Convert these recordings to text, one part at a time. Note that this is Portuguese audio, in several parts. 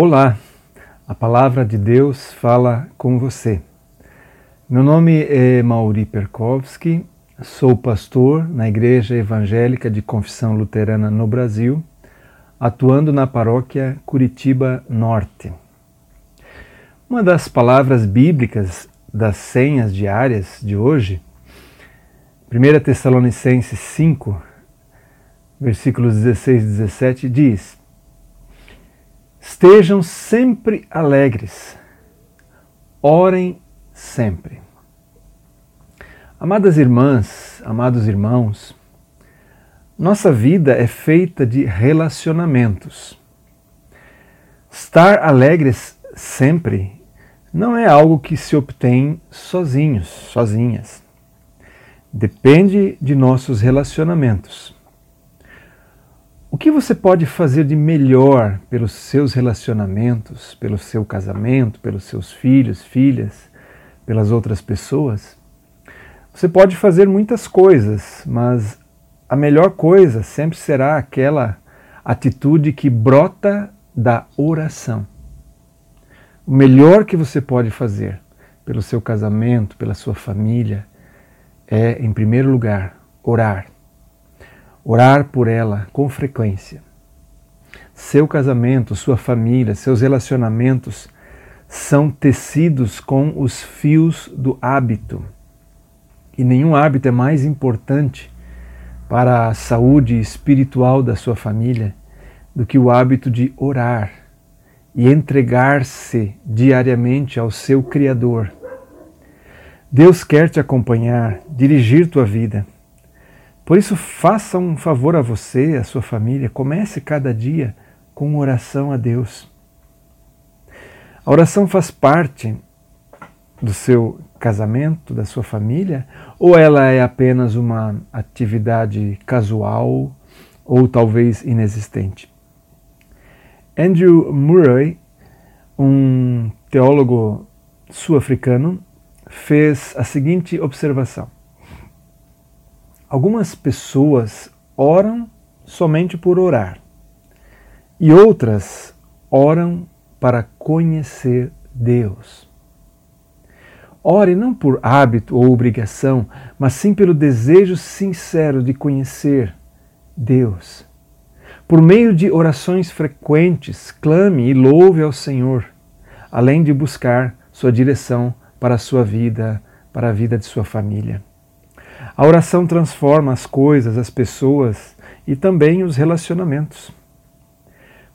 Olá, a palavra de Deus fala com você. Meu nome é Mauri Perkowski, sou pastor na Igreja Evangélica de Confissão Luterana no Brasil, atuando na paróquia Curitiba Norte. Uma das palavras bíblicas das senhas diárias de hoje, 1 Tessalonicenses 5, versículos 16 e 17, diz: Estejam sempre alegres, orem sempre. Amadas irmãs, amados irmãos, nossa vida é feita de relacionamentos. Estar alegres sempre não é algo que se obtém sozinhos, sozinhas. Depende de nossos relacionamentos. Que você pode fazer de melhor pelos seus relacionamentos, pelo seu casamento, pelos seus filhos, filhas, pelas outras pessoas? Você pode fazer muitas coisas, mas a melhor coisa sempre será aquela atitude que brota da oração. O melhor que você pode fazer pelo seu casamento, pela sua família, é, em primeiro lugar, orar Orar por ela com frequência. Seu casamento, sua família, seus relacionamentos são tecidos com os fios do hábito. E nenhum hábito é mais importante para a saúde espiritual da sua família do que o hábito de orar e entregar-se diariamente ao seu Criador. Deus quer te acompanhar, dirigir tua vida. Por isso, faça um favor a você, a sua família, comece cada dia com oração a Deus. A oração faz parte do seu casamento, da sua família, ou ela é apenas uma atividade casual ou talvez inexistente? Andrew Murray, um teólogo sul-africano, fez a seguinte observação: Algumas pessoas oram somente por orar e outras oram para conhecer Deus. Ore não por hábito ou obrigação, mas sim pelo desejo sincero de conhecer Deus. Por meio de orações frequentes, clame e louve ao Senhor, além de buscar sua direção para a sua vida, para a vida de sua família. A oração transforma as coisas, as pessoas e também os relacionamentos.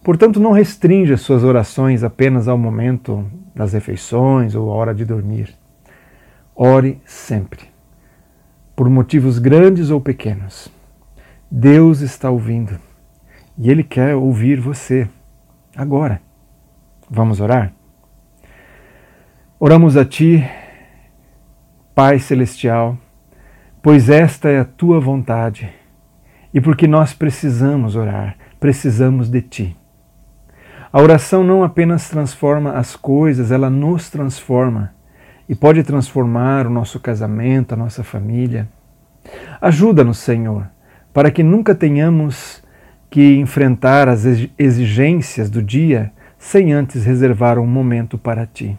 Portanto, não restrinja suas orações apenas ao momento das refeições ou à hora de dormir. Ore sempre, por motivos grandes ou pequenos. Deus está ouvindo e Ele quer ouvir você agora. Vamos orar? Oramos a Ti, Pai Celestial pois esta é a tua vontade e porque nós precisamos orar, precisamos de ti. A oração não apenas transforma as coisas, ela nos transforma e pode transformar o nosso casamento, a nossa família. Ajuda-nos, Senhor, para que nunca tenhamos que enfrentar as exigências do dia sem antes reservar um momento para ti.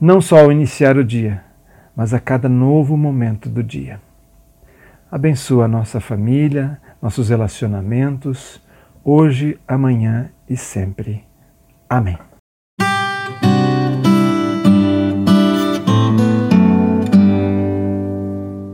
Não só ao iniciar o dia, mas a cada novo momento do dia. Abençoa a nossa família, nossos relacionamentos, hoje, amanhã e sempre. Amém.